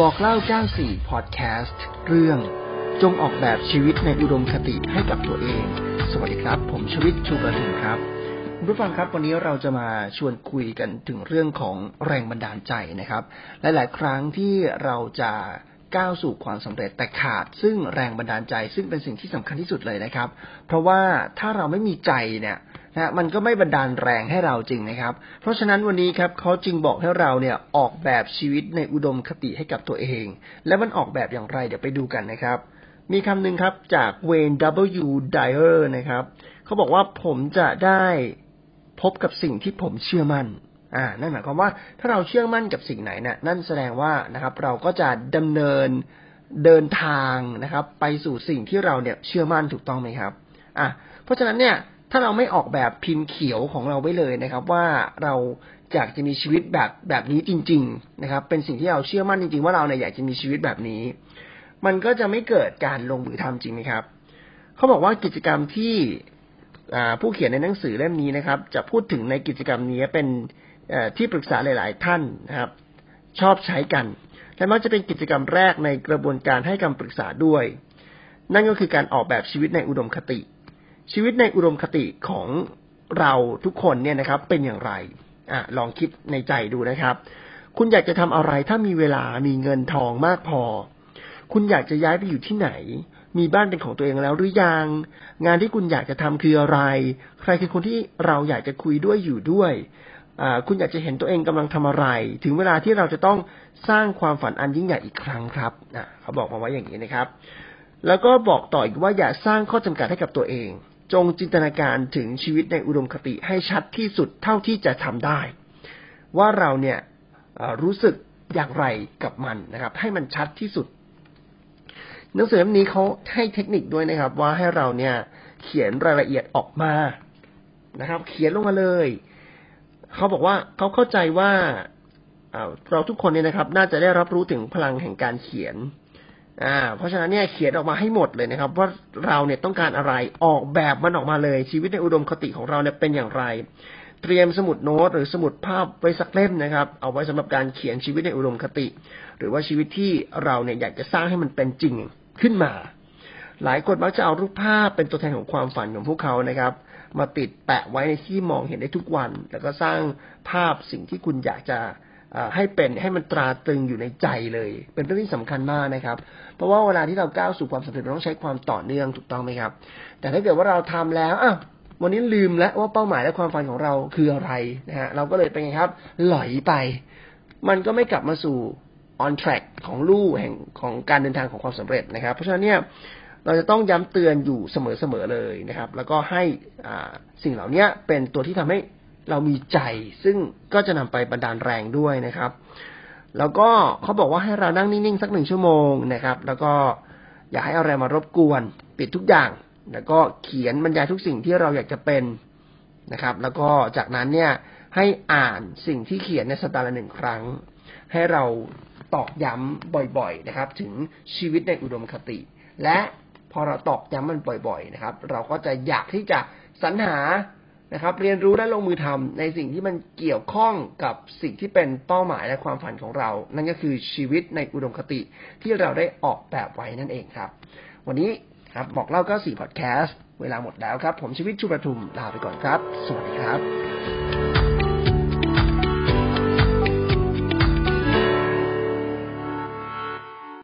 บอกเล่า94พอดแคสต์เรื่อง จงออกแบบชีวิตในอุดมคติให้กับตัวเอง สวัสดีครับ ผมชวิตชูประทุมครับคุณผู้ฟังครับวันนี้เราจะมาชวนคุยกันถึงเรื่องของแรงบันดาลใจนะครับ หลาย ๆ ครั้งที่เราจะก้าวสู่ความสำเร็จแต่ขาด ซึ่งแรงบันดาลใจซึ่งเป็นสิ่งที่สำคัญที่สุดเลยนะครับ เพราะว่าถ้าเราไม่มีใจเนี่ย นะมันก็ไม่บันดาลแรงให้เราจริงนะครับ เพราะฉะนั้นวันนี้ครับเขาจึงบอกให้เราเนี่ยออกแบบชีวิตในอุดมคติให้กับตัวเอง และมันออกแบบอย่างไรเดี๋ยวไปดูกันนะครับ มีคำหนึ่งครับจากเวน W. Dyer นะครับเขาบอกว่าผมจะได้พบกับสิ่งที่ผมเชื่อมั่นอ่า นั่นหมายความว่าถ้าเราเชื่อมั่นกับสิ่งไหนเนี่ยนั่นแสดงว่านะครับ เราก็จะดำเนินเดินทางนะครับ ไปสู่สิ่งที่เราเนี่ยเชื่อมั่นถูกต้องไหมครับ อะ เพราะฉะนั้นเนี่ย ถ้าเราไม่ออกแบบพิมพ์เขียวของเราไว้เลยนะครับ ว่าเราอยากจะมีชีวิตแบบแบบนี้จริง ๆ นะครับ เป็นสิ่งที่เราเชื่อมั่นจริง ๆ ว่าเราเนี่ยอยากจะมีชีวิตแบบนี้ มันก็จะไม่เกิดการลงมือทำจริงไหมครับเขาบอกว่ากิจกรรมที่ผู้เขียนในหนังสือเล่มนี้นะครับ จะพูดถึงในกิจกรรมนี้เป็นที่ปรึกษาหลาย ๆ ท่านนะครับ ชอบใช้กัน และมักจะเป็นกิจกรรมแรกในกระบวนการให้คำปรึกษาด้วย นั่นก็คือการออกแบบชีวิตในอุดมคติ ชีวิตในอุดมคติของเราทุกคนเนี่ยนะครับ เป็นอย่างไรอะลองคิดในใจดูนะครับ คุณอยากจะทำอะไรถ้ามีเวลามีเงินทองมากพอ คุณอยากจะย้ายไปอยู่ที่ไหน มีบ้านเป็นของตัวเองแล้วหรือยัง งานที่คุณอยากจะทำคืออะไร ใครคือคนที่เราอยากจะคุยด้วยอยู่ด้วยคุณอยากจะเห็นตัวเองกำลังทำอะไร ถึงเวลาที่เราจะต้องสร้างความฝันอันยิ่งใหญ่อีกครั้งครับเขาบอกมาไว้อย่างนี้นะครับ แล้วก็บอกต่ออีกว่าอย่าสร้างข้อจำกัดให้กับตัวเอง จงจินตนาการถึงชีวิตในอุดมคติให้ชัดที่สุดเท่าที่จะทำได้ ว่าเราเนี่ยรู้สึกอย่างไรกับมันนะครับ ให้มันชัดที่สุดหนังสือเล่มนี้เขาให้เทคนิคด้วยนะครับ ว่าให้เราเนี่ยเขียนรายละเอียดออกมานะครับ เขียนลงมาเลยเขาบอกว่าเขาเข้าใจว่าเราทุกคนเนี่ยนะครับ น่าจะได้รับรู้ถึงพลังแห่งการเขียน อ่า เพราะฉะนั้นเนี่ยเขียนออกมาให้หมดเลยนะครับ ว่าเราเนี่ยต้องการอะไรออกแบบมันออกมาเลย ชีวิตในอุดมคติของเราเนี่ยเป็นอย่างไร เตรียมสมุดโน้ตหรือสมุดภาพไว้สักเล่มนะครับ เอาไว้สำหรับการเขียนชีวิตในอุดมคติ หรือว่าชีวิตที่เราเนี่ยอยากจะสร้างให้มันเป็นจริงขึ้นมา หลายคนมักจะเอารูปภาพเป็นตัวแทนของความฝันของพวกเขานะครับ มาติดแปะไว้ในที่มองเห็นได้ทุกวัน แล้วก็สร้างภาพสิ่งที่คุณอยากจะ ให้เป็นให้มันตราตรึงอยู่ในใจเลย เป็นเรื่องที่สำคัญมากนะครับ เพราะว่าเวลาที่เราก้าวสู่ความสำเร็จเราต้องใช้ความต่อเนื่องถูกต้องไหมครับ แต่ถ้าเกิดว่าเราทำแล้วอะวันนี้ลืมแล้วว่าเป้าหมายและความฝันของเราคืออะไรนะฮะเราก็เลยเป็นไงครับ หลอยไป มันก็ไม่กลับมาสู่ on track ของลู่แห่งของการเดินทางของความสำเร็จนะครับ เพราะฉะนั้นเนี่ยเราจะต้องย้ำเตือนอยู่เสมอๆเลยนะครับ แล้วก็ให้สิ่งเหล่านี้เป็นตัวที่ทำให้ เรามีใจ ซึ่งก็จะนำไปบันดาลแรงด้วยนะครับ แล้วก็เขาบอกว่าให้เรานั่งนิ่งๆสักหนึ่งชั่วโมงนะครับ แล้วก็อย่าให้อะไรมารบกวน ปิดทุกอย่าง แล้วก็เขียนบรรยายทุกสิ่งที่เราอยากจะเป็นนะครับ แล้วก็จากนั้นเนี่ยให้อ่านสิ่งที่เขียนในสัปดาห์ละหนึ่งครั้ง ให้เราตอกย้ำบ่อยๆนะครับ ถึงชีวิตในอุดมคติ และพอเราตอกย้ำมันบ่อย ๆ นะครับ เราก็จะอยากที่จะสรรหา นะครับ เรียนรู้และลงมือทำในสิ่งที่มันเกี่ยวข้องกับสิ่งที่เป็นเป้าหมายและความฝันของเรา นั่นก็คือชีวิตในอุดมคติที่เราได้ออกแบบไว้นั่นเองครับ วันนี้ครับบอกเล่าก็สี่พอดแคสต์เวลาหมดแล้วครับ ผมชีวิตชูประทุมลาไปก่อนครับ สวัสดีครับ